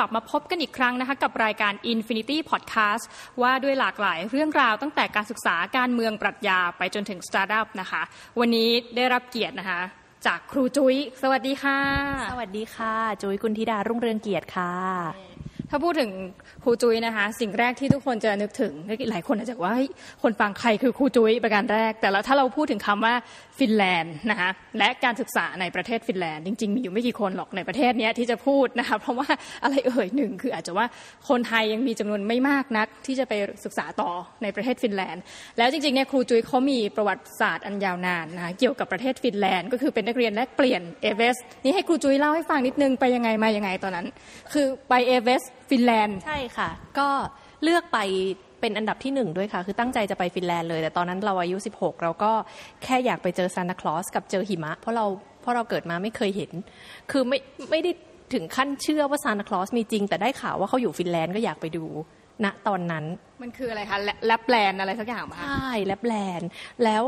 ลับมาพบกันอีกครั้งนะคะกับรายการ Infinity Podcast ว่าด้วยหลากหลายเรื่องราวตั้งแต่การศึกษาการเมืองปรัชญาไปจนถึงสตาร์ทอัพนะคะ วันนี้ได้รับเกียรตินะคะ จากครูจุ้ยสวัสดีค่ะ สวัสดีค่ะ จุ้ยกุลธิดารุ่งเรืองเกียรติค่ะถ้าพูดถึงครูจุ้ยนะคะ สิ่งแรกที่ทุกคนจะนึกถึงหลายคนอาจจะว่าเฮ้ยคนฟังใครคือครูจุ้ยประการแรก แต่แล้วถ้าเราพูดถึงคำว่า ฟินแลนด์นะคะและการศึกษาในประเทศฟินแลนด์จริงๆ มีอยู่ไม่กี่คนหรอกในประเทศนี้ที่จะพูดนะคะเพราะว่าอะไรเอ่ยหนึ่งคืออาจจะว่าคนไทยยังมีจำนวนไม่มากนัก ที่จะไปศึกษาต่อในประเทศฟินแลนด์ แล้วจริงๆเนี่ยครูจุ้ยเขามีประวัติศาสตร์อันยาวนานนะคะเกี่ยวกับประเทศฟินแลนด์ ก็คือเป็นนักเรียนแลกเปลี่ยน AFS นี่ให้ครูจุ้ยเล่าให้ฟังนิดนึงไปยังไงมายังไงตอนนั้น คือไป AFS ฟินแลนด์ใช่ค่ะ ก็เลือกไป เป็นอันดับที่หนึ่งด้วยค่ะ คือตั้งใจจะไปฟินแลนด์เลย แต่ตอนนั้นเราอายุ 16 เราก็แค่อยากไปเจอซานตาคลอสกับเจอหิมะ เพราะเราเพราะเราเกิดมาไม่เคยเห็น คือไม่ไม่ได้ถึงขั้นเชื่อว่าซานตาคลอสมีจริง แต่ได้ข่าวว่าเขาอยู่ฟินแลนด์ก็อยากไปดูณตอนนั้น มันคืออะไรคะแลแลปแลนด์อะไรสักอย่างปะคะใช่แลบแลนด์แล้ว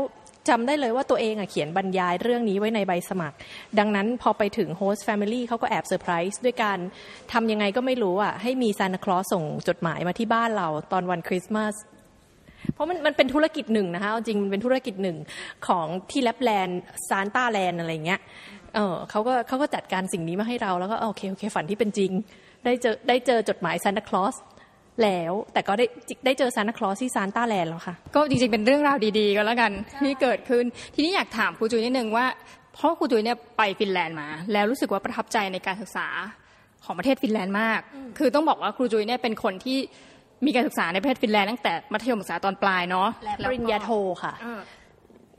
จำได้เลยว่าตัวเองอะเขียนบรรยายเรื่องนี้ไว้ในใบสมัคร ดังนั้นพอไปถึง host family เขาก็แอบเซอร์ไพรส์ด้วยการทำยังไงก็ไม่รู้อะให้มีซานตาคลอสส่งจดหมายมาที่บ้านเราตอนวันคริสต์มาสเพราะมันมันเป็นธุรกิจหนึ่งนะคะเอาจริงมันเป็นธุรกิจหนึ่งของที่แลปแลนด์ซานต้าแลนด์อะไรเงี้ยเออเขาก็เขาก็จัดการสิ่งนี้มาให้เราแล้วก็โอเคโอเคฝันที่เป็นจริง ได้เจอได้เจอจดหมายซานตาคลอส แล้วแต่ก็ได้ได้เจอซานตาคลอสที่ซานต้าแลนด์แล้วค่ะ ก็จริงๆ เป็นเรื่องราวดีๆ ก็แล้วกันที่เกิดขึ้น ทีนี้อยากถามครูจุ้ยนิดนึงว่าเพราะครูจุ้ยเนี่ยไปฟินแลนด์มา แล้วรู้สึกว่าประทับใจในการศึกษาของประเทศฟินแลนด์มาก คือต้องบอกว่าครูจุ้ยเนี่ยเป็นคนที่มีการศึกษาในประเทศฟินแลนด์ตั้งแต่มัธยมศึกษาตอนปลายเนาะและปริญญาโทค่ะเออ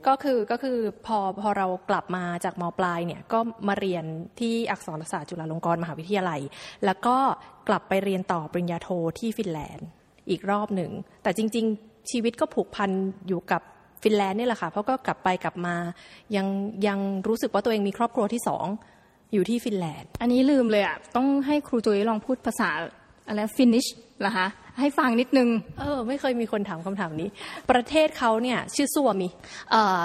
ก็คือก็คือพอพอเรากลับมาจากมปลายเนี่ยก็มาเรียนที่อักษรศาสตร์จุฬาลงกรณ์มหาวิทยาลัย แล้วก็กลับไปเรียนต่อปริญญาโทที่ฟินแลนด์อีกรอบหนึ่ง แต่จริง ๆ ชีวิตก็ผูกพันอยู่กับฟินแลนด์นี่แหละค่ะ เพราะก็กลับไปกลับมายังยังรู้สึกว่าตัวเองมีครอบครัวที่สองอยู่ที่ฟินแลนด์ อันนี้ลืมเลยอะต้องให้ครูจุ้ยลองพูดภาษาอะไร Finnishเหรอคะ ให้ฟังนิดนึง เออ ไม่เคยมีคนถามคำถามนี้ ประเทศเขาเนี่ย ชื่อ Suomi เอ่อ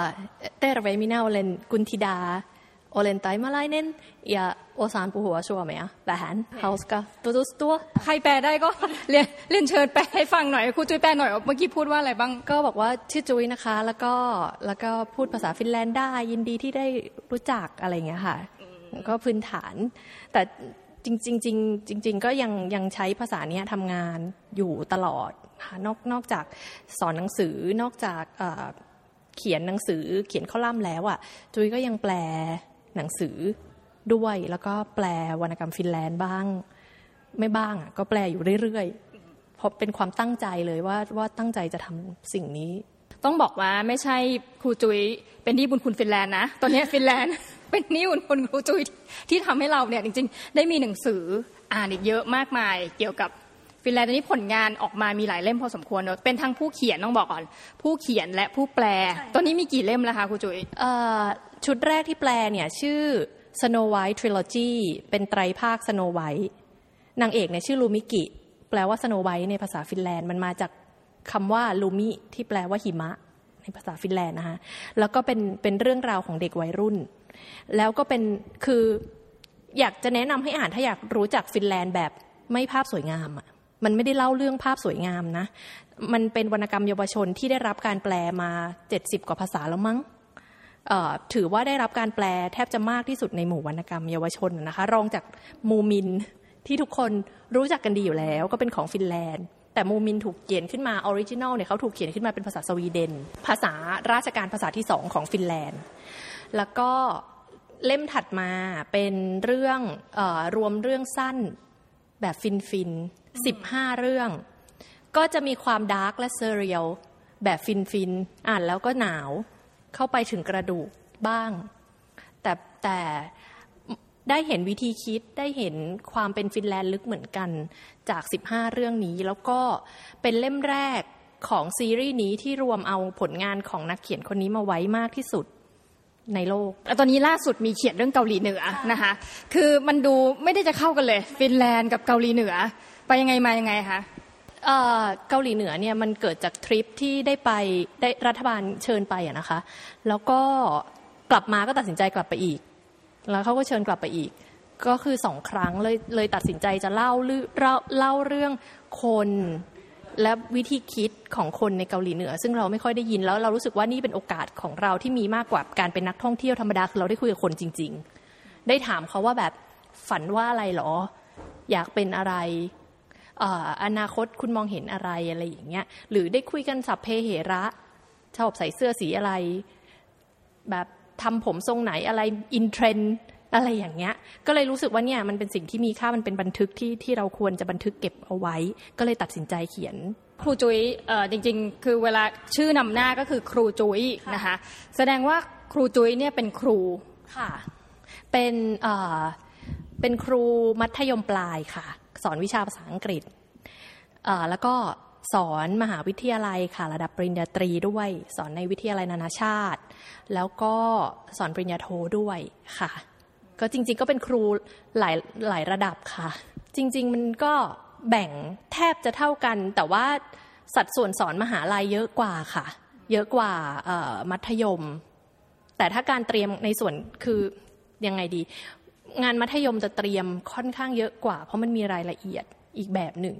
terve minä olen กุลธิดา olen thaimaalainen ja osaan puhua suomea vähän hauska tutustua ใครแปลได้ก็เรียนเรียนเชิญแปลให้ฟังหน่อยครูจุ้ยแปลหน่อยว่าเมื่อกี้พูดว่าอะไรบ้าง ก็บอกว่าชื่อจุ้ยนะคะ แล้วก็แล้วก็พูดภาษาฟินแลนด์ได้ยินดีที่ได้รู้จักอะไรอย่างเงี้ยค่ะ ก็พื้นฐาน แต่ จริงจริงๆจริง ๆ ก็ยังยังใช้ภาษาเนี้ยทำงานอยู่ตลอดค่ะนอกนอกจากสอนหนังสือนอกจากเขียนหนังสือเขียนข้อลัมน์แล้วอะจุ้ยก็ยังแปลหนังสือด้วย แล้วก็แปลวรรณกรรมฟินแลนด์บ้าง ไม่บ้างอะก็แปลอยู่เรื่อยๆเพราะเป็นความตั้งใจเลยว่าว่าตั้งใจจะทำสิ่งนี้ ต้องบอกว่าไม่ใช่ครูจุ้ยเป็นหนี้บุญคุณฟินแลนด์นะ ตอนนี้ฟินแลนด์ เป็นหนี้บุญคุณครูจุ้ยที่ทำให้เราเนี่ยจริง ๆ ได้มีหนังสืออ่านอีกเยอะมากมาย เกี่ยวกับฟินแลนด์ตอนนี้ผลงานออกมามีหลายเล่มพอสมควรเนอะเป็นทั้งผู้เขียนต้องบอกก่อน ผู้เขียนและผู้แปล ตอนนี้มีกี่เล่มแล้วคะครูจุ้ยเอ่อชุดแรกที่แปลเนี่ยชื่อ Snow White Trilogy เป็นไตรภาค Snow White นางเอกเนี่ยชื่อลูมิกิ แปลว่า Snow White ในภาษาฟินแลนด์มันมาจากคำว่าลูมิที่แปลว่าหิมะ ในภาษาฟินแลนด์นะคะแล้วก็เป็นเป็นเรื่องราวของเด็กวัยรุ่น แล้วก็เป็นคืออยากจะแนะนำให้อ่านถ้าอยากรู้จักฟินแลนด์แบบไม่ภาพสวยงามอะมันไม่ได้เล่าเรื่องภาพสวยงามนะ มันเป็นวรรณกรรมเยาวชนที่ได้รับการแปลมา 70 กว่าภาษาแล้วมั้งถือว่าได้รับการแปลแทบจะมากที่สุดในหมู่วรรณกรรมเยาวชนนะคะ รองจากมูมินที่ทุกคนรู้จักกันดีอยู่แล้ว ก็เป็นของฟินแลนด์ แต่มูมินถูกเขียนขึ้นมา original เนี่ยเขาถูกเขียนขึ้นมาเป็นภาษาสวีเดน ภาษาราชการภาษาที่สองของฟินแลนด์ แล้วก็ เล่มถัดมาเป็นเรื่องเออรวมเรื่องสั้นแบบฟินฟินสิบห้าเรื่อง ก็จะมีความ dark และ surreal แบบฟินฟินอ่านแล้วก็หนาวเข้าไปถึงกระดูกบ้าง แต่แต่ได้เห็นวิธีคิดได้เห็นความเป็นฟินแลนด์ลึกเหมือนกันจาก 15 เรื่องนี้ แล้วก็เป็นเล่มแรกของซีรีส์นี้ที่รวมเอาผลงานของนักเขียนคนนี้มาไว้มากที่สุด ในโลกแล้วตอนนี้ล่าสุดมีเขียนเรื่องเกาหลีเหนือนะคะ คือมันดูไม่ได้จะเข้ากันเลย ฟินแลนด์กับเกาหลีเหนือ ไปยังไงมายังไงคะเกาหลีเหนือเนี่ยมันเกิดจากทริปที่ได้ไปได้รัฐบาลเชิญไปอะนะคะ แล้วก็กลับมาก็ตัดสินใจกลับไปอีก แล้วเขาก็เชิญกลับไปอีก ก็คือสองครั้งเลยเลยตัดสินใจจะเล่าเล่าเล่าเรื่องคน และวิธีคิดของคนในเกาหลีเหนือ ซึ่งเราไม่ค่อยได้ยินแล้วเรารู้สึกว่านี่เป็นโอกาสของเราที่มีมากกว่าการเป็นนักท่องเที่ยวธรรมดาคือเราได้คุยกับคนจริง ๆ ได้ถามเขาว่าแบบฝันว่าอะไรหรอ อยากเป็นอะไรออนาคตคุณมองเห็นอะไรอะไรอย่างเงี้ยหรือได้คุยกันสัพเพเหระชอบใส่เสื้อสีอะไร แบบทำผมทรงไหนอะไรอินเทรนด์ อะไรอย่างเงี้ย ก็เลยรู้สึกว่าเนี่ยมันเป็นสิ่งที่มีค่ามันเป็นบันทึกที่ที่เราควรจะบันทึกเก็บเอาไว้ ก็เลยตัดสินใจเขียนครูจุ้ยเอ่อจริงๆ คือเวลาชื่อนำหน้าก็คือครูจุ้ยนะคะแสดงว่าครูจุ้ยเนี่ยเป็นครูค่ะเป็นเอ่อเป็นครูมัธยมปลายค่ะ สอนวิชาภาษาอังกฤษเอ่อแล้วก็สอนมหาวิทยาลัยค่ะ ระดับปริญญาตรีด้วย สอนในวิทยาลัยนานาชาติ แล้วก็สอนปริญญาโทด้วยค่ะ ก็จริง ๆ ก็เป็นครูหลายหลายระดับค่ะ จริง ๆ มันก็แบ่งแทบจะเท่ากัน แต่ว่าสัดส่วนสอนมหาลัยเยอะกว่าค่ะ เยอะกว่ามัธยม แต่ถ้าการเตรียมในส่วนคือยังไงดี งานมัธยมจะเตรียมค่อนข้างเยอะกว่า เพราะมันมีรายละเอียดอีกแบบหนึ่ง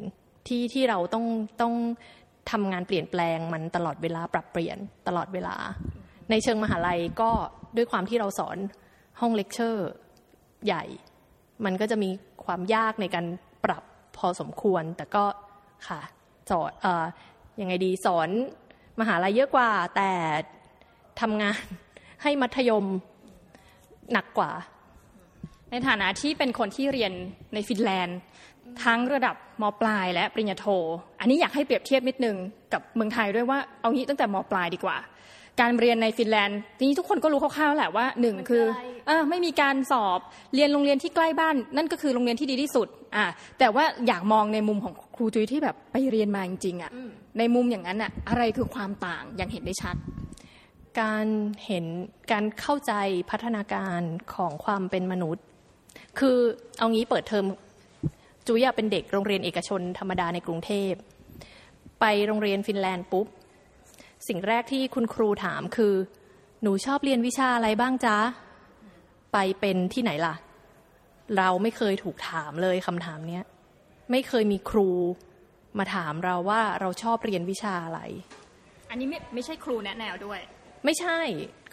ที่ที่เราต้องต้องทำงานเปลี่ยนแปลงมันตลอดเวลาปรับเปลี่ยนตลอดเวลา ในเชิงมหาลัยก็ด้วยความที่เราสอนห้องเลคเชอร์ ใหญ่ มันก็จะมีความยากในการปรับพอสมควร แต่ก็ค่ะสอนเอ่อยังไงดีสอนมหาลัยเยอะกว่า แต่ทำงานให้มัธยมหนักกว่า ในฐานะที่เป็นคนที่เรียนในฟินแลนด์ ทั้งระดับมปลายและปริญญาโท อันนี้อยากให้เปรียบเทียบนิดนึงกับเมืองไทยด้วยว่าเอางี้ตั้งแต่มปลายดีกว่า การเรียนในฟินแลนด์ทีนี้ทุกคนก็รู้คร่าวๆแหละว่าหนึ่งมันคือไกลเออไม่มีการสอบเรียนโรงเรียนที่ใกล้บ้าน นั่นก็คือโรงเรียนที่ดีที่สุดอ่าแต่ว่าอยากมองในมุมของครูจุ้ยที่แบบไปเรียนมาจริงๆอะในมุมอย่างนั้นอะอะไรคือความต่างอย่างเห็นได้ชัด การเห็นการเข้าใจพัฒนาการของความเป็นมนุษย์ คือเอางี้เปิดเทอมจุยอะเป็นเด็กโรงเรียนเอกชนธรรมดาในกรุงเทพไปโรงเรียนฟินแลนด์ปุ๊บ สิ่งแรกที่คุณครูถามคือ หนูชอบเรียนวิชาอะไรบ้างจ๊ะ ไปเป็นที่ไหนล่ะ เราไม่เคยถูกถามเลยคำถามเนี้ย ไม่เคยมีครูมาถามเราว่าเราชอบเรียนวิชาอะไร อันนี้ไม่ไม่ใช่ครูแนะแนวด้วย ไม่ใช่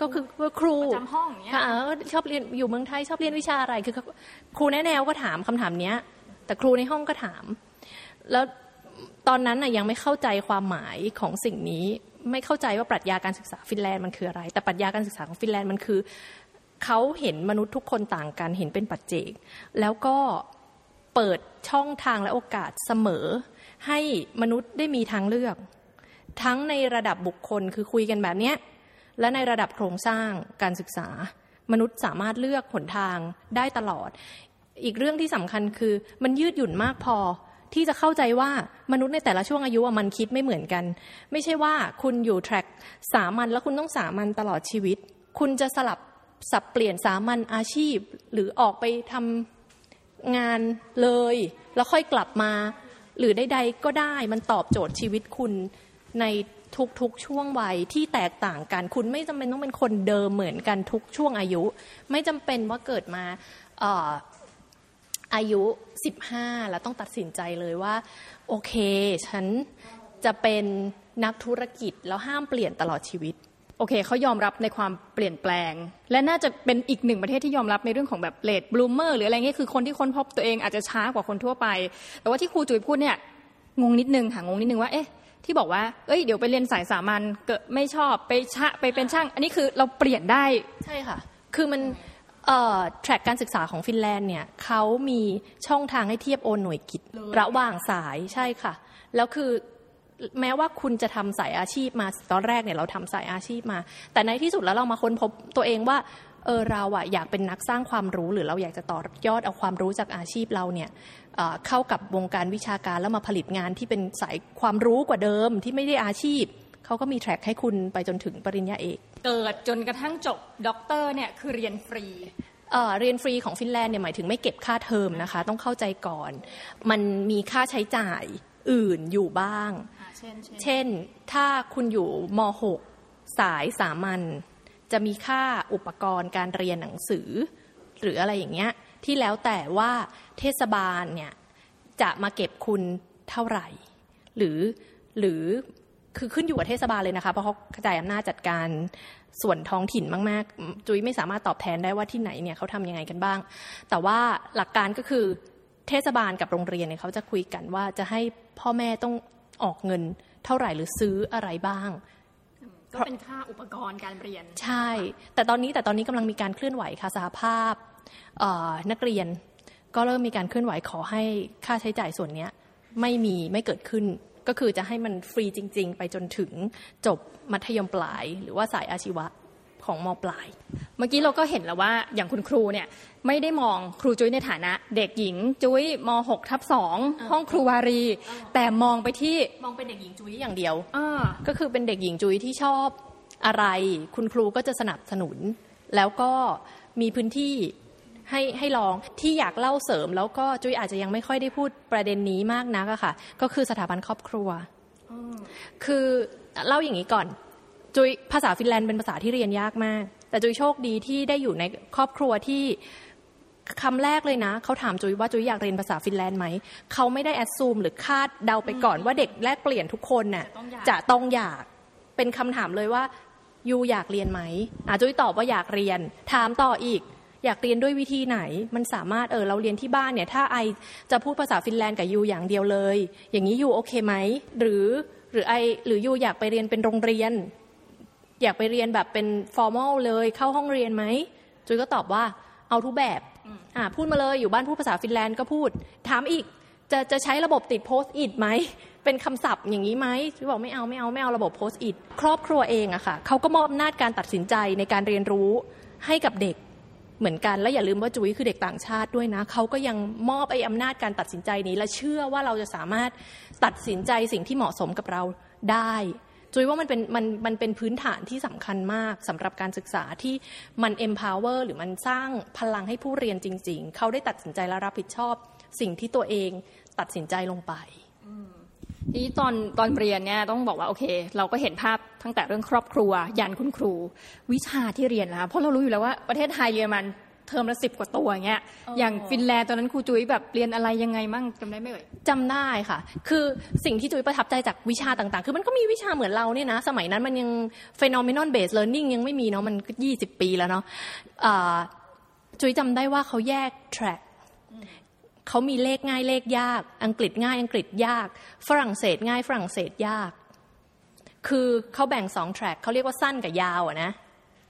ก็คือว่าครูประจำห้องอย่างเงี้ยค่ะเออชอบเรียนอยู่เมืองไทยชอบเรียนวิชาอะไร คือเขาครูแนะแนวก็ถามคำถามเนี้ย แต่ครูในห้องก็ถาม แล้วตอนนั้นน่ะยังไม่เข้าใจความหมายของสิ่งนี้ ไม่เข้าใจว่าปรัชญาการศึกษาฟินแลนด์มันคืออะไร แต่ปรัชญาการศึกษาของฟินแลนด์มันคือเขาเห็นมนุษย์ทุกคนต่างกันเห็นเป็นปัจเจก แล้วก็เปิดช่องทางและโอกาสเสมอ ให้มนุษย์ได้มีทางเลือก ทั้งในระดับบุคคลคือคุยกันแบบนี้และในระดับโครงสร้างการศึกษา มนุษย์สามารถเลือกหนทางได้ตลอด อีกเรื่องที่สำคัญคือมันยืดหยุ่นมากพอ ที่จะเข้าใจว่ามนุษย์ในแต่ละช่วงอายุมันคิดไม่เหมือนกัน ไม่ใช่ว่าคุณอยู่แทร็กสามัญแล้วคุณต้องสามัญตลอดชีวิต คุณจะสลับสับเปลี่ยนสามัญอาชีพ หรือออกไปทำงานเลย แล้วค่อยกลับมา หรือใดๆก็ได้มันตอบโจทย์ชีวิตคุณในทุกๆช่วงวัยที่แตกต่างกัน คุณไม่จำเป็นต้องเป็นคนเดิมเหมือนกันทุกช่วงอายุ ไม่จำเป็นว่าเกิดมา อายุ 15 แล้วต้องตัดสินใจเลยว่า โอเค ฉันจะเป็นนักธุรกิจแล้วห้ามเปลี่ยนตลอดชีวิต โอเคเขายอมรับในความเปลี่ยนแปลง และน่าจะเป็นอีกหนึ่งประเทศที่ยอมรับในเรื่องของแบบ late bloomer หรืออะไรเงี้ยคือคนที่ค้นพบตัวเองอาจจะช้ากว่าคนทั่วไป แต่ว่าที่ครูจุ้ยพูดเนี่ยงงนิดนึงค่ะงงนิดนึงว่าเอ๊ะที่บอกว่า เอ้ย เดี๋ยวไปเรียนสายสามัญเกิดไม่ชอบไปชะไปเป็นช่าง อันนี้คือเราเปลี่ยนได้ ใช่ค่ะ คือมัน track การศึกษาของฟินแลนด์เนี่ยเขามีช่องทางให้เทียบโอนหน่วยกิจ ระหว่างสายใช่ค่ะ แล้วคือแม้ว่าคุณจะทำสายอาชีพมาตอนแรกเนี่ยเราทำสายอาชีพมา แต่ในที่สุดแล้วเรามาค้นพบตัวเองว่าเออเราอะอยากเป็นนักสร้างความรู้หรือเราอยากจะต่อยอดเอาความรู้จากอาชีพเราเนี่ยเอ่อเข้ากับวงการวิชาการแล้วมาผลิตงานที่เป็นสายความรู้กว่าเดิมที่ไม่ได้อาชีพ เขาก็มีแทร็กให้คุณไปจนถึงปริญญาเอก เกิดจนกระทั่งจบด็อกเตอร์เนี่ยคือเรียนฟรีเอ่อเรียนฟรีของฟินแลนด์เนี่ยหมายถึงไม่เก็บค่าเทอมนะคะ ต้องเข้าใจก่อน มันมีค่าใช้จ่ายอื่นอยู่บ้างเช่นเช่นเช่น ถ้าคุณอยู่ม .6 สายสามัญจะมีค่าอุปกรณ์การเรียนหนังสือ หรืออะไรอย่างเงี้ยที่แล้วแต่ว่าเทศบาลเนี่ยจะมาเก็บคุณเท่าไหร่ หรือหรือ คือขึ้นอยู่กับเทศบาลเลยนะคะ เพราะเขากระจายอำนาจจัดการส่วนท้องถิ่นมาก ๆ จุ้ยไม่สามารถตอบแทนได้ว่าที่ไหนเนี่ยเขาทำยังไงกันบ้าง แต่ว่าหลักการก็คือเทศบาลกับโรงเรียนเนี่ยเขาจะคุยกันว่าจะให้พ่อแม่ต้องออกเงินเท่าไหร่หรือซื้ออะไรบ้างก็เป็นค่าอุปกรณ์การเรียน ใช่ แต่ตอนนี้แต่ตอนนี้กำลังมีการเคลื่อนไหวค่ะสหภาพเอ่อนักเรียน ก็เริ่มมีการเคลื่อนไหวขอให้ค่าใช้จ่ายส่วนเนี้ยไม่มีไม่เกิดขึ้น ก็คือจะให้มันฟรีจริง ๆ ไปจนถึงจบมัธยมปลาย หรือว่าสายอาชีวะของมปลาย เมื่อกี้เราก็เห็นแล้วว่าอย่างคุณครูเนี่ยไม่ได้มองครูจุ้ยในฐานะ เด็กหญิงจุ้ยม .6 ทับสองห้องครูวารี แต่มองไปที่มองเป็นเด็กหญิงจุ้ยอย่างเดียวอ่าก็คือเป็นเด็กหญิงจุ้ยที่ชอบอะไร คุณครูก็จะสนับสนุน แล้วก็มีพื้นที่ ให้ให้ลองที่อยากเล่าเสริม แล้วก็จุ๊ยอาจจะยังไม่ค่อยได้พูดประเด็นนี้มากนักอะค่ะ ก็คือสถาบันครอบครัวคือเล่าอย่างนี้ก่อน จุ๊ยภาษาฟินแลนด์เป็นภาษาที่เรียนยากมาก แต่จุ๊ยโชคดีที่ได้อยู่ในครอบครัวที่คำแรกเลยนะเขาถามจุ๊ยว่าจุ๊ยอยากเรียนภาษาฟินแลนด์ไหมเขาไม่ได้ assume หรือคาดเดาไปก่อนว่าเด็กแลกเปลี่ยนทุกคนน่ะจะต้องอยากเป็นคำถามเลยว่ายูอยากเรียนไหมอะจุยตอบว่าอยากเรียน ถามต่ออีก อยากเรียนด้วยวิธีไหน มันสามารถเออเราเรียนที่บ้านเนี่ยถ้าไอจะพูดภาษาฟินแลนด์กับยูอย่างเดียวเลย อย่างนี้ยูโอเคไหมหรือหรือไอหรือยูอยากไปเรียนเป็นโรงเรียน อยากไปเรียนแบบเป็น formal เลยเข้าห้องเรียนไหมจุยก็ตอบว่าเอาทุกแบบอ่าพูดมาเลยอยู่บ้านพูดภาษาฟินแลนด์ก็พูด ถามอีกจะจะใช้ระบบติดโพสต์อิดไหมเป็นคำศัพท์อย่างนี้ไหมจุยบอกไม่เอาไม่เอาไม่เอาระบบโพสต์อิดครอบครัวเองอะค่ะเขาก็มอบอำนาจการตัดสินใจในการเรียนรู้ให้กับเด็ก เหมือนกัน และอย่าลืมว่าจุ้ยคือเด็กต่างชาติด้วยนะเขาก็ยังมอบไอ้อำนาจการตัดสินใจนี้ และเชื่อว่าเราจะสามารถตัดสินใจสิ่งที่เหมาะสมกับเราได้ จุ้ยว่ามันเป็นมันมันเป็นพื้นฐานที่สำคัญมากสำหรับการศึกษาที่มัน empower หรือมันสร้างพลังให้ผู้เรียนจริง ๆเขาได้ตัดสินใจและรับผิดชอบ สิ่งที่ตัวเองตัดสินใจลงไป ทีนี้ตอนตอนเรียนเนี่ยต้องบอกว่าโอเค เราก็เห็นภาพตั้งแต่เรื่องครอบครัว ยันคุณครู วิชาที่เรียนนะคะเพราะเรารู้อยู่แล้วว่าประเทศไทยเรียนมันเทอมละสิบกว่าตัวอย่างเงี้ย อย่างฟินแลนด์ตอนนั้นครูจุ้ยแบบเรียนอะไรยังไงมั่งจำได้ไหมเอ่ยจำได้ค่ะ คือสิ่งที่จุ๋ยประทับใจจากวิชาต่างๆ คือมันก็มีวิชาเหมือนเราเนี่ยนะ สมัยนั้นมันยัง phenomenon based learning ยังไม่มีเนาะ มันก็ยี่สิบปีแล้วเนาะอ่าจุ๋ยจำได้ว่าเขาแยก track เขามีเลขง่ายเลขยาก อังกฤษง่ายอังกฤษยาก ฝรั่งเศสง่ายฝรั่งเศสยาก คือเขาแบ่งสอง track เขาเรียกว่าสั้นกับยาวอะนะ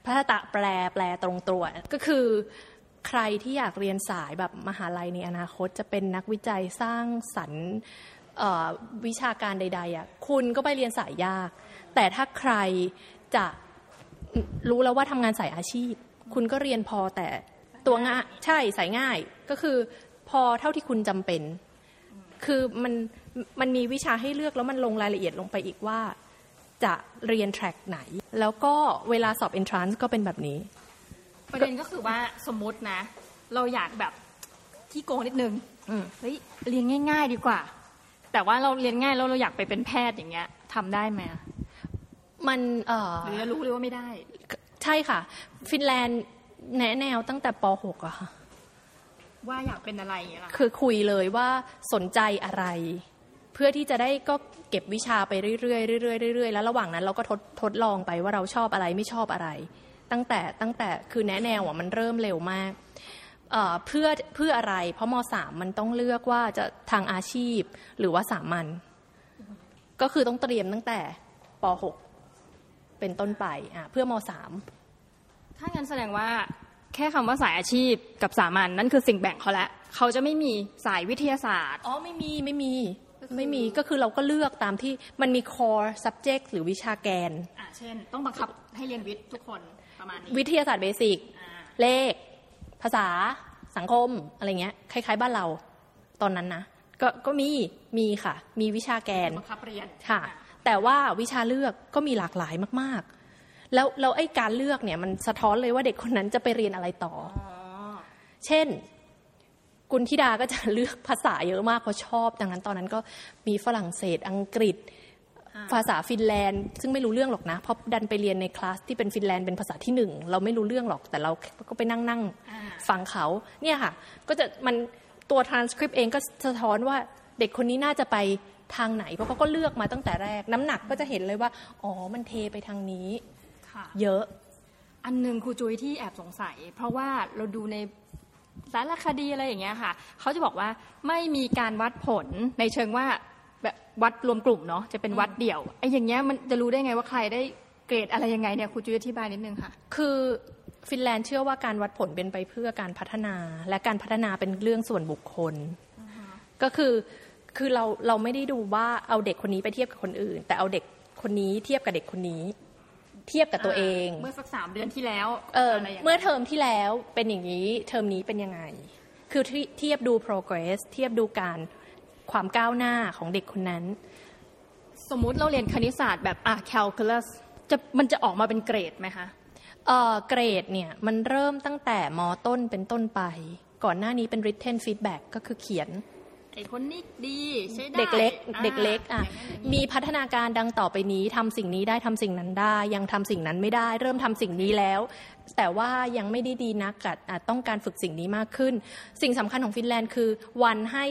พระตะแปลแปลตรงตัวก็คือใครที่อยากเรียนสายแบบมหาลัยในอนาคตจะเป็นนักวิจัยสร้างสรรค์วิชาการใดๆอะคุณก็ไปเรียนสายยาก แต่ถ้าใครจะรู้แล้วว่าทำงานสายอาชีพ คุณก็เรียนพอแต่ตัวง่ายใช่สายง่ายก็คือ พอเท่าที่คุณจำเป็น คือมันมันมีวิชาให้เลือกแล้วมันลงรายละเอียดลงไปอีกว่าจะเรียนแทร็กไหน แล้วก็เวลาสอบ entrance ก็เป็นแบบนี้ ประเด็นก็คือว่าสมมตินะ เราอยากแบบที่โกงนิดนึงอืมเฮ้ยเรียนง่าย ๆ ดีกว่า แต่ว่าเราเรียนง่ายแล้วเราอยากไปเป็นแพทย์อย่างเงี้ยทำได้ไหมมันเอ่อหรือจะรู้เลยว่าไม่ได้ ใช่ค่ะ ฟินแลนด์แนะแนวตั้งแต่ป .6 อะค่ะ ว่าอยากเป็นอะไรอย่างเงี้ยล่ะคือคุยเลยว่าสนใจอะไร เพื่อที่จะได้ก็เก็บวิชาไปเรื่อยๆเรื่อยๆเรื่อยๆแล้วระหว่างนั้นเราก็ทดทดลองไปว่าเราชอบอะไรไม่ชอบอะไร ตั้งแต่ตั้งแต่คือแนะแนวอะมันเริ่มเร็วมากเอ่อเพื่อเพื่ออะไร เพราะมสามมันต้องเลือกว่าจะทางอาชีพหรือว่าสามัญก็คือต้องเตรียมตั้งแต่ป .6 เป็นต้นไปอะเพื่อมสามถ้างั้นแสดงว่าแค่คำว่าสายอาชีพกับสามัญนั่นคือสิ่งแบ่งเขาแล้วเขาจะไม่มีสายวิทยาศาสตร์อ๋อไม่มีไม่มีไม่มีก็คือเราก็เลือกตามที่มันมี core subject หรือวิชาแกนอะเช่น ต้องบังคับให้เรียนวิทย์ทุกคนประมาณนี้วิทยาศาสตร์เบสิกอ่าเลข ภาษาสังคมอะไรเงี้ยคล้าย ๆ บ้านเราตอนนั้นนะก็ก็มีมีค่ะ มีวิชาแกนบังคับเรียนค่ะ แต่ว่าวิชาเลือกก็มีหลากหลายมากๆ แล้วแล้วไอ้การเลือกเนี่ยมันสะท้อนเลยว่าเด็กคนนั้นจะไปเรียนอะไรต่ออ๋อเช่น กุลธิดาก็จะเลือกภาษาเยอะมากเพราะชอบ ดังนั้นตอนนั้นก็มีฝรั่งเศสอังกฤษอ่าภาษาฟินแลนด์ ซึ่งไม่รู้เรื่องหรอกนะ เพราะดันไปเรียนในคลาสที่เป็นฟินแลนด์เป็นภาษาที่หนึ่งเราไม่รู้เรื่องหรอกแต่เราก็ไปนั่งนั่งอ่าฟังเขาเนี่ยค่ะ ก็จะมันตัวทรานสคริปต์เองก็สะท้อนว่าเด็กคนนี้น่าจะไปทางไหน เพราะเขาก็เลือกมาตั้งแต่แรก น้ำหนักก็จะเห็นเลยว่า อ๋อ มันเทไปทางนี้ค่ะ เยอะ อันหนึ่งครูจุ้ยที่แอบสงสัย เพราะว่าเราดูในสารคดีอะไรอย่างเงี้ยค่ะเขาจะบอกว่าไม่มีการวัดผลในเชิงว่าแบบวัดรวมกลุ่มเนาะจะเป็นวัดเดี่ยวไอ้อย่างเงี้ยมันจะรู้ได้ไงว่าใครได้เกรดอะไรยังไงเนี่ยครูจุ้ยอธิบายนิดนึงค่ะ คือฟินแลนด์เชื่อว่าการวัดผลเป็นไปเพื่อการพัฒนา และการพัฒนาเป็นเรื่องส่วนบุคคล ก็คือคือเราเราไม่ได้ดูว่าเอาเด็กคนนี้ไปเทียบกับคนอื่น แต่เอาเด็กคนนี้เทียบกับเด็กคนนี้ เทียบกับตัวเอง เมื่อสักสามเดือนที่แล้วเออไรย่างงี้ยเมื่อเทอมที่แล้วเป็นอย่างนี้เทอมนี้เป็นยังไง คือที่เทียบดู progress เทียบดูการความก้าวหน้าของเด็กคนนั้น สมมุติเราเรียนคณิตศาสตร์แบบอะ calculus จะมันจะออกมาเป็นเกรดไหมคะเอ่อเกรดเนี่ยมันเริ่มตั้งแต่มต้นเป็นต้นไป ก่อนหน้านี้เป็น written feedback ก็คือเขียน ไอ้คนนี้ดีใช้ได้เด็กเล็กอ่าเด็กเล็กอะอย่างนั้นอย่างนี้มีพัฒนาการดังต่อไปนี้ทำสิ่งนี้ได้ทำสิ่งนั้นได้ ยังทำสิ่งนั้นไม่ได้ เริ่มทำสิ่งนี้แล้ว แต่ว่ายังไม่ได้ดีนักกัดอาจต้องการฝึกสิ่งนี้มากขึ้น สิ่งสำคัญของฟินแลนด์คือวันให้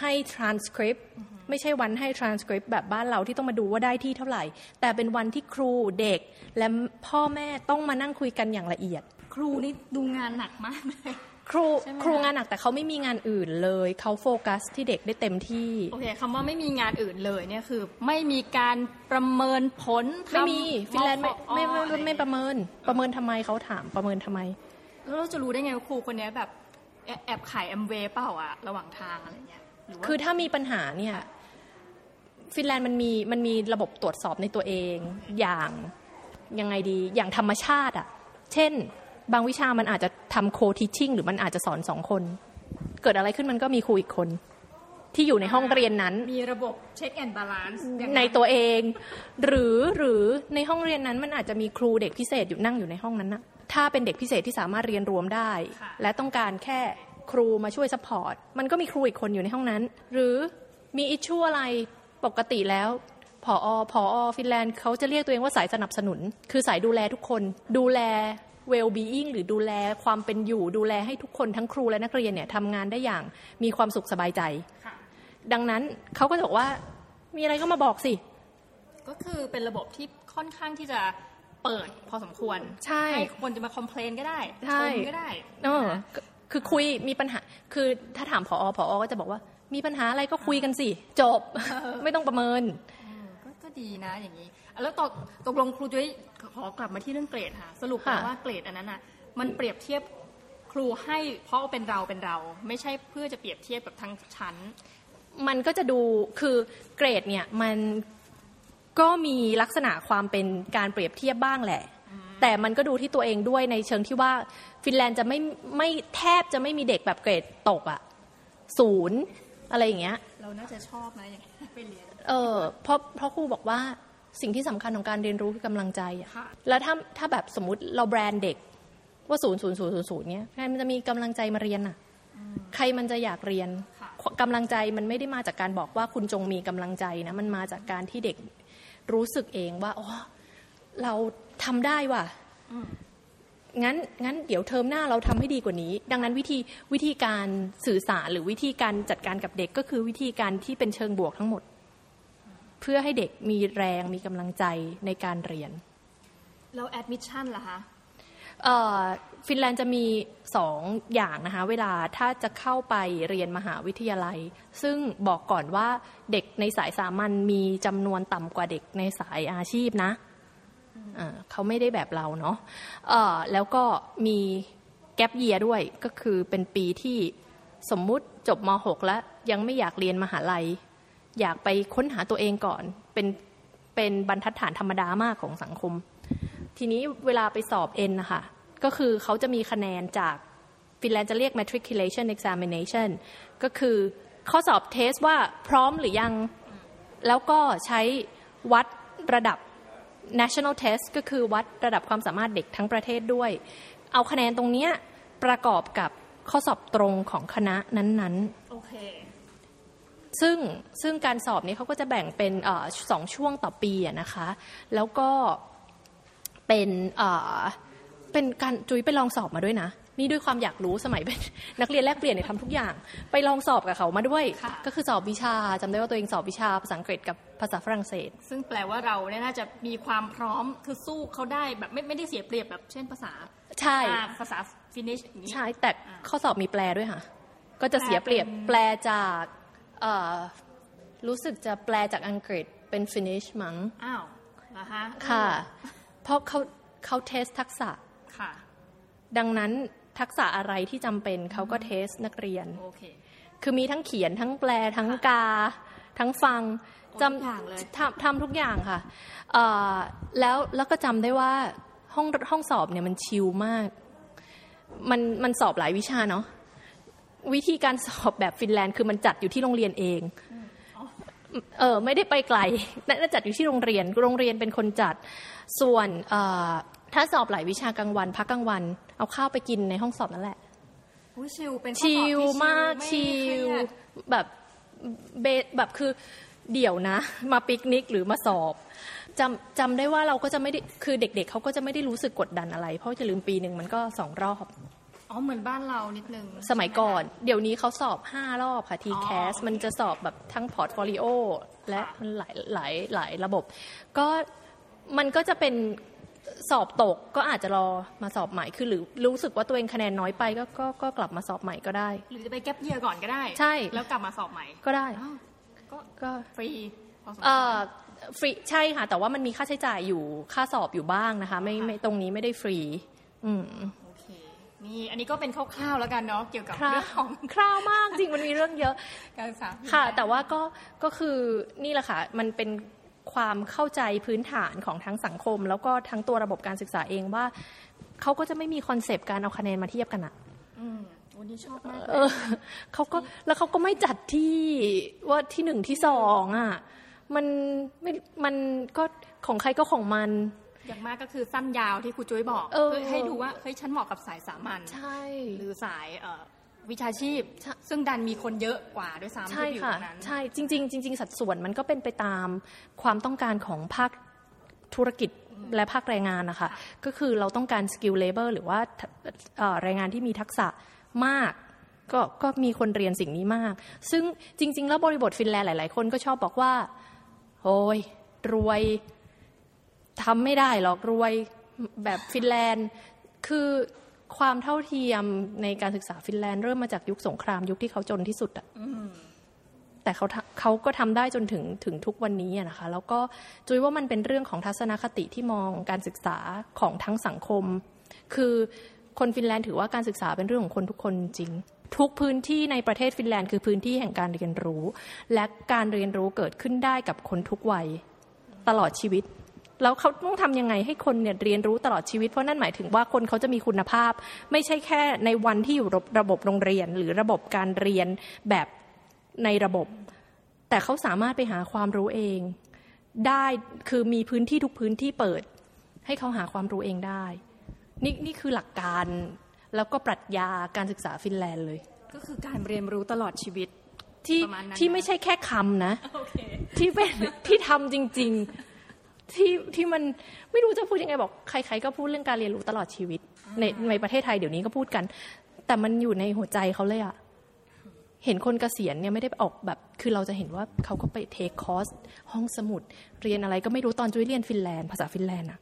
ให้ transcript ไม่ใช่วันให้ transcript แบบบ้านเราที่ต้องมาดูว่าได้ที่เท่าไหร่ แต่เป็นวันที่ครูเด็ก และพ่อแม่ต้องมานั่งคุยกันอย่างละเอียด ครูนี่ดูงานหนักมากเลย ครูใช่ไหมครูงานหนักแต่เขาไม่มีงานอื่นเลย เขาโฟกัสที่เด็กได้เต็มที่ โอเคคำว่าไม่มีงานอื่นเลยเนี่ยคือ ไม่มีการประเมินผลไม่มีทำฟินแลนด์ไม่มขอไม่ไม่อะไม่รไม่ประเมิน ประเมินทำไมเขาถามประเมินทำไม แล้วเราจะรู้ได้ไงว่าครูคนเนี้ยแบบแอบแอบขายแอมเวย์เปล่าอะระหว่างทางอะไรเงี้ยหรือว่าคือถ้ามีปัญหาเนี่ยฟินแลนด์มันมีมันมีระบบตรวจสอบในตัวเองอย่างยังไงดีอย่างธรรมชาติอะเช่น บางวิชามันอาจจะทำโคทิชชิ่งหรือมันอาจจะสอนสองคน เกิดอะไรขึ้นมันก็มีครูอีกคน ที่อยู่ในห้องเรียนนั้น มีระบบ check and balance ในตัวเอง หรือหรือในห้องเรียนนั้นมันอาจจะมีครูเด็กพิเศษอยู่นั่งอยู่ในห้องนั้นนะถ้าเป็นเด็กพิเศษที่สามารถเรียนรวมได้ และต้องการแค่ครูมาช่วย support มันก็มีครูอีกคนอยู่ในห้องนั้น หรือมี issue อะไรปกติแล้วผอผอฟินแลนด์เขาจะเรียกตัวเองว่าสายสนับสนุน คือสายดูแลทุกคน ดูแล well being หรือดูแลความเป็นอยู่ดูแลให้ทุกคนทั้งครูและนักเรียนเนี่ยทำงานได้อย่างมีความสุขสบายใจค่ะดังนั้นเขาก็จะบอกว่ามีอะไรก็มาบอกสิ ก็คือเป็นระบบที่ค่อนข้างที่จะเปิดพอสมควร ใช่คนจะมาคอมเพลนก็ได้ใช่ชมก็ได้เออก็คือคุยมีปัญหา คือถ้าถามผอผอก็จะบอกว่า มีปัญหาอะไรก็คุยกันสิ จบไม่ต้องประเมินก็ก็ดีนะอย่างนี้อะ แล้วตกตกลงครูจุ้ยขอกลับมาที่เรื่องเกรดค่ะ สรุปแล้วค่ะว่าเกรดอันนั้นอะ มันเปรียบเทียบครูให้เพราะว่าเป็นเราเป็นเรา ไม่ใช่เพื่อจะเปรียบเทียบกับทั้งชั้น มันก็จะดูคือเกรดเนี่ยมันก็มีลักษณะความเป็นการเปรียบเทียบบ้างแหละ แต่มันก็ดูที่ตัวเองด้วยในเชิงที่ว่าฟินแลนด์จะไม่ไม่แทบจะไม่มีเด็กแบบเกรดตกอะศูนย์อะไรอย่างเงี้ย เราน่าจะชอบนะอย่างนี้ไปเรียนเออเพราะเพราะครูบอกว่า สิ่งที่สำคัญของการเรียนรู้คือกำลังใจอะค่ะแล้วถ้าถ้าแบบสมมติเราแบรนด์เด็กว่าศูนย์ศูนย์ศูนย์ศูนย์ศูนย์เนี้ยใครมันจะมีกำลังใจมาเรียนอะใครมันจะอยากเรียนค่ะกำลังใจมันไม่ได้มาจากการบอกว่าคุณจงมีกำลังใจนะมันมาจากการที่เด็กรู้สึกเองว่าอ๋อเราทำได้ว่ะอืมงั้นงั้นเดี๋ยวเทอมหน้าเราทำให้ดีกว่านี้ ดังนั้นวิธีวิธีการสื่อสารหรือวิธีการจัดการกับเด็กก็คือวิธีการที่เป็นเชิงบวกทั้งหมด เพื่อให้เด็กมีแรงมีกำลังใจในการเรียน แล้ว admission ล่ะคะเอ่อฟินแลนด์จะมีสองอย่างนะคะ เวลาถ้าจะเข้าไปเรียนมหาวิทยาลัย ซึ่งบอกก่อนว่าเด็กในสายสามัญมีจำนวนต่ำกว่าเด็กในสายอาชีพนะเอ่อเขาไม่ได้แบบเราเนาะเอ่อแล้วก็มีแก p เยียด้วยก็คือเป็นปีที่สมมุติจบม .6 แล้วยังไม่อยากเรียนมหาลัย อยากไปค้นหาตัวเองก่อน เป็นเป็นบรรทัดฐานธรรมดามากของสังคม ทีนี้เวลาไปสอบเอ็นนะคะก็คือเขาจะมีคะแนนจากฟินแลนด์จะเรียก matriculation examination ก็คือข้อสอบเทสว่าพร้อมหรือยัง แล้วก็ใช้วัดระดับ national test ก็คือวัดระดับความสามารถเด็กทั้งประเทศด้วย เอาคะแนนตรงเนี้ยประกอบกับข้อสอบตรงของคณะนั้นๆ ซึ่งซึ่งการสอบนี้เขาก็จะแบ่งเป็นเออสองช่วงต่อปีอะนะคะ แล้วก็เป็นเอ่อเป็นการจุ้ยไปลองสอบมาด้วยนะ นี่ด้วยความอยากรู้สมัยเป็นนักเรียนแลกเปลี่ยนเนี่ยทำทุกอย่าง ไปลองสอบกับเขามาด้วยค่ะก็คือสอบวิชาจำได้ว่าตัวเองสอบวิชาภาษาอังกฤษกับภาษาฝรั่งเศส ซึ่งแปลว่าเราเนี่ยน่าจะมีความพร้อมคือสู้เขาได้แบบไม่ไม่ได้เสียเปรียบแบบเช่นภาษาใช่อ่าภาษา Finnish อย่างนี้ใช่แต่ข้อสอบมีแปลด้วยค่ะก็จะเสียเปรียบแปลเป็นแปลจากเอ่อ รู้สึกจะแปลจากอังกฤษเป็น Finnish มั้งอ้าวเหรอฮะค่ะ เพราะเขาเขา test ทักษะค่ะ ดังนั้นทักษะอะไรที่จำเป็นเขาก็ test นักเรียน โอเค คือมีทั้งเขียนทั้งแปลทั้งกา ทั้งฟังโอ้จทุกอย่างเลยทำทำทำทุกอย่างค่ะเอ่อแล้วแล้วก็จำได้ว่าห้องห้องสอบเนี่ยมันชิลมาก มันมันสอบหลายวิชาเนาะ วิธีการสอบแบบฟินแลนด์คือมันจัดอยู่ที่โรงเรียนเองเออไม่ได้ไปไกลน่าจัดอยู่ที่โรงเรียน โรงเรียนเป็นคนจัด ส่วนเอ่อถ้าสอบหลายวิชากลางวัน พักกลางวัน เอาข้าวไปกินในห้องสอบนั่นแหละอุ๊ยชิลเป็นข้อสอบชิที่ลมากไม่ชิลเครียดแบบเบสแบบคือเดี๋ยวนะ มาปิกนิกหรือมาสอบจำจำได้ว่าเราก็จะไม่ได้คือเด็ก ๆเขาก็จะไม่ได้รู้สึกกดดันอะไร เพราะจะลืมปีหนึ่งมันก็สองรอบ อ๋อเหมือนบ้านเรานิดนึงสมัยก่อน เดี๋ยวนี้เขาสอบห้ารอบค่ะอ๋อ TCAS โอเคมันจะสอบแบบทั้ง portfolio และค่ะมันหลายหลายหลายระบบ ก็มันก็จะเป็นสอบตกก็อาจจะรอมาสอบใหม่คือหรือรู้สึกว่าตัวเองคะแนนน้อยไปก็ก็ก็กลับมาสอบใหม่ก็ได้ หรือจะไปแก๊ปเยียร์ก่อนก็ได้ ใช่แล้วกลับมาสอบใหม่ก็ได้อ้าวก็ก็ฟรีพอสมควรเอ่อฟรีใช่ค่ะ แต่ว่ามันมีค่าใช้จ่ายอยู่ค่าสอบอยู่บ้างนะคะ ไม่ค่ะไม่ตรงนี้ไม่ได้ฟรี อืมโอเค นี่อันนี้ก็เป็นคร่าวๆแล้วกันเนาะเกี่ยวกับคราวเรื่องของคราวมากจริงมันมีเรื่องเยอะการศึกษาค่ะ แต่ว่าก็ก็คือนี่แหละค่ะมันเป็นความเข้าใจพื้นฐานของทั้งสังคม แล้วก็ทั้งตัวระบบการศึกษาเองว่าเขาก็จะไม่มี concept การเอาคะแนนมาเทียบกันอะอืมวันนี้ชอบมากเลยเออเขาก็แล้วเขาก็ไม่จัดที่ว่าที่หนึ่งที่สองอะ มันไม่มันก็ของใครก็ของมัน อย่างมากก็คือสั้นยาวที่ครูจุ๊ยบอกเออเพื่อให้ดูว่าเฮ้ยฉันเหมาะกับสายสามัญใช่หรือสายเอ่อวิชาชีพใช่ซึ่งดันมีคนเยอะกว่าด้วยซ้ำใช่ที่อยู่ค่ะตรงนั้นใช่จริงๆจริง ๆ สัดส่วนมันก็เป็นไปตามความต้องการของภาคธุรกิจและภาคแรงงานนะคะก็คือเราต้องการ skilled labour หรือว่าเอ่อแรงงานที่มีทักษะมากก็ก็มีคนเรียนสิ่งนี้มาก ซึ่งจริง ๆ แล้วบริบทฟินแลนด์หลาย ๆ คนก็ชอบบอกว่าโอ้ยรวย ทำไม่ได้หรอกรวยแบบฟินแลนด์ คือความเท่าเทียมในการศึกษาฟินแลนด์เริ่มมาจากยุคสงครามยุคที่เขาจนที่สุดอะแต่เขาทำเขาก็ทำได้จนถึงถึงทุกวันนี้อะนะคะ แล้วก็จุยว่ามันเป็นเรื่องของทัศนคติที่มองการศึกษาของทั้งสังคม คือคนฟินแลนด์ถือว่าการศึกษาเป็นเรื่องของคนทุกคนจริง ทุกพื้นที่ในประเทศฟินแลนด์คือพื้นที่แห่งการเรียนรู้ และการเรียนรู้เกิดขึ้นได้กับคนทุกวัย ตลอดชีวิต แล้วเขาต้องทำยังไงให้คนเนี่ยเรียนรู้ตลอดชีวิต เพราะนั่นหมายถึงว่าคนเขาจะมีคุณภาพ ไม่ใช่แค่ในวันที่อยู่ระบบโรงเรียน หรือระบบการเรียนแบบในระบบ แต่เขาสามารถไปหาความรู้เอง ได้คือมีพื้นที่ทุกพื้นที่เปิด ให้เขาหาความรู้เองได้นี่นี่คือหลักการแล้วก็ปรัชญาการศึกษาฟินแลนด์เลย ก็คือการเรียนรู้ตลอดชีวิตที่ประมาณนั้นที่นะไม่ใช่แค่คำนะโอเคที่เป็นที่ทำจริง ๆ ที่ที่มันไม่รู้จะพูดยังไงบอกใคร ๆ ก็พูดเรื่องการเรียนรู้ตลอดชีวิต ในในประเทศไทยเดี๋ยวนี้ก็พูดกัน แต่มันอยู่ในหัวใจเขาเลยอะเห็นคนเกษียณเนี่ยไม่ได้ออกแบบ คือเราจะเห็นว่าเขาก็ไป take course ห้องสมุด เรียนอะไรก็ไม่รู้ตอนจุ๊ยเรียนฟินแลนด์ภาษาฟินแลนด์อะ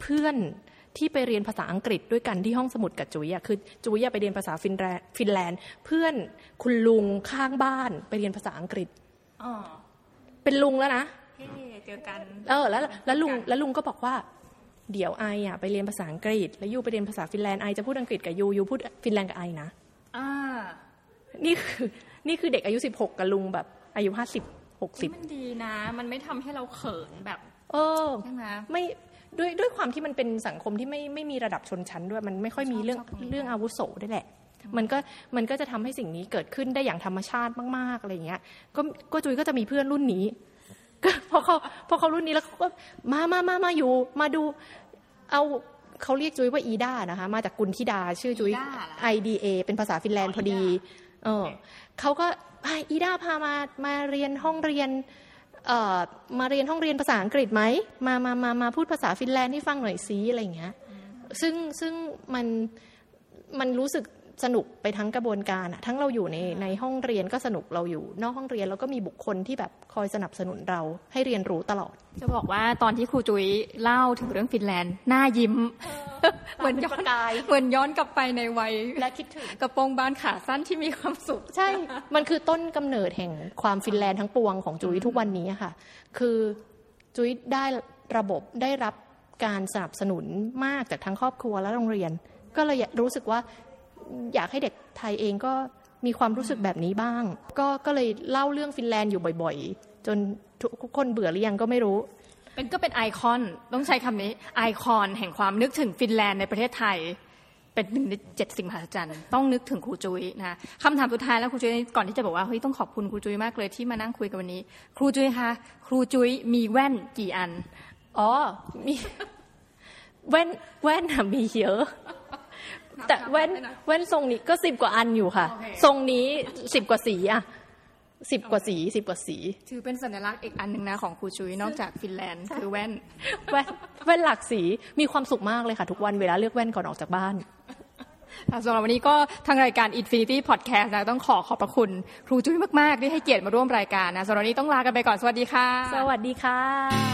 เพื่อนที่ไปเรียนภาษาอังกฤษด้วยกันที่ห้องสมุดกับจุ๊ยอะคือจุ๊ยอะไปเรียนภาษาฟินแลนด์ฟินแลนด์ เพื่อนคุณลุงข้างบ้านไปเรียนภาษาอังกฤษอ๋อเป็นลุงแล้วนะ เฮ้เจอกัน เออ แล้วแล้วลุงแล้วลุงก็บอกว่า เดี๋ยวไออะไปเรียนภาษาอังกฤษ แล้วยูไปเรียนภาษาฟินแลนด์ไอจะพูดอังกฤษกับยูยูพูดฟินแลนด์กับไอนะอ่านี่คือนี่คือเด็กอายุสิบหกกับลุงแบบอายุห้าสิบหกสิบมันดีนะ มันไม่ทำให้เราเขินแบบ เออใช่ไหมไม่ด้วยด้วยความที่มันเป็นสังคมที่ไม่ไม่มีระดับชนชั้นด้วยมันไม่ค่อยมีเรื่องชอบตรงนี้เรื่องอาวุโสด้วยแหละ มันก็มันก็จะทำให้สิ่งนี้เกิดขึ้นได้อย่างธรรมชาติมากๆอะไรอย่างเงี้ย ก็ก็จุยก็จะมีเพื่อนรุ่นนี้ก็ พอเขาพอเขารุ่นนี้แล้วเขาก็มามามามาอยู่ มาดู เอาเขาเรียกจุยว่าอีดานะคะ มาจากกุลธิดา ชื่อจุยอีด้าเหรอ IDA เป็นภาษาฟินแลนด์พอดี เออเขาก็พาอีด้าพามามาเรียนห้องเรียนเอ่อมาเรียนห้องเรียนภาษาอังกฤษไหมมามามามาพูดภาษาฟินแลนด์ให้ฟังหน่อยซิอะไรอย่างเงี้ยซึ่งซึ่งมันมันรู้สึก สนุกไปทั้งกระบวนการอะทั้งเราอยู่ในในห้องเรียนก็สนุกเราอยู่ นอกห้องเรียนแล้วก็มีบุคคลที่แบบคอยสนับสนุนเราให้เรียนรู้ตลอด จะบอกว่าตอนที่ครูจุ้ยเล่าถึงเรื่องฟินแลนด์หน้ายิ้มเหมือนย้อนเป็นประกายเหมือนย้อนกลับไปในวัยและคิดถึงกระโปรงบานขาสั้นที่มีความสุข ใช่ มันคือต้นกำเนิดแห่งความฟินแลนด์ทั้งปวงของจุ้ยทุกวันนี้อะค่ะ คือจุ้ยได้ระบบได้รับการสนับสนุนมากจากทั้งครอบครัวและโรงเรียน ก็เลยรู้สึกว่า อยากให้เด็กไทยเองก็มีความรู้สึกแบบนี้บ้าง ก็ก็เลยเล่าเรื่องฟินแลนด์อยู่บ่อยๆ จนทุกคนเบื่อหรือยังก็ไม่รู้ เป็นก็เป็นไอคอนต้องใช้คำนี้ไอคอนแห่งความนึกถึงฟินแลนด์ในประเทศไทย เป็นหนึ่งในเจ็ดสิ่งมหัศจรรย์ต้องนึกถึงครูจุ้ยนะคำถามสุดท้ายแล้วครูจุ้ยก่อนที่จะบอกว่าเฮ้ยต้องขอบคุณครูจุ้ยมากเลยที่มานั่งคุยกันวันนี้ ครูจุ้ยคะครูจุ้ยมีแว่นกี่อันอ๋อมีแว่นแว่นมีเยอะ แต่แว่นนับได้นะแว่นทรงนี้ก็สิบกว่าอันอยู่ค่ะโอเคทรงนี้สิบกว่าสีอะสิบกว่าสีสิบกว่าสีถือเป็นสัญลักษณ์อีกอันหนึ่งนะของครูจุ้ยนอกจากฟินแลนด์คือแว่นแว่นแว่นหลากสีมีความสุขมากเลยค่ะ ทุกวันเวลาเลือกแว่นก่อนออกจากบ้านอะสำหรับวันนี้ก็ทางรายการ Infinity Podcast นะต้องขอขอบพระคุณครูจุ้ยมาก ๆ ที่ให้เกียรติมาร่วมรายการนะสำหรับวันนี้ต้องลากันไปก่อนสวัสดีค่ะ สวัสดีค่ะ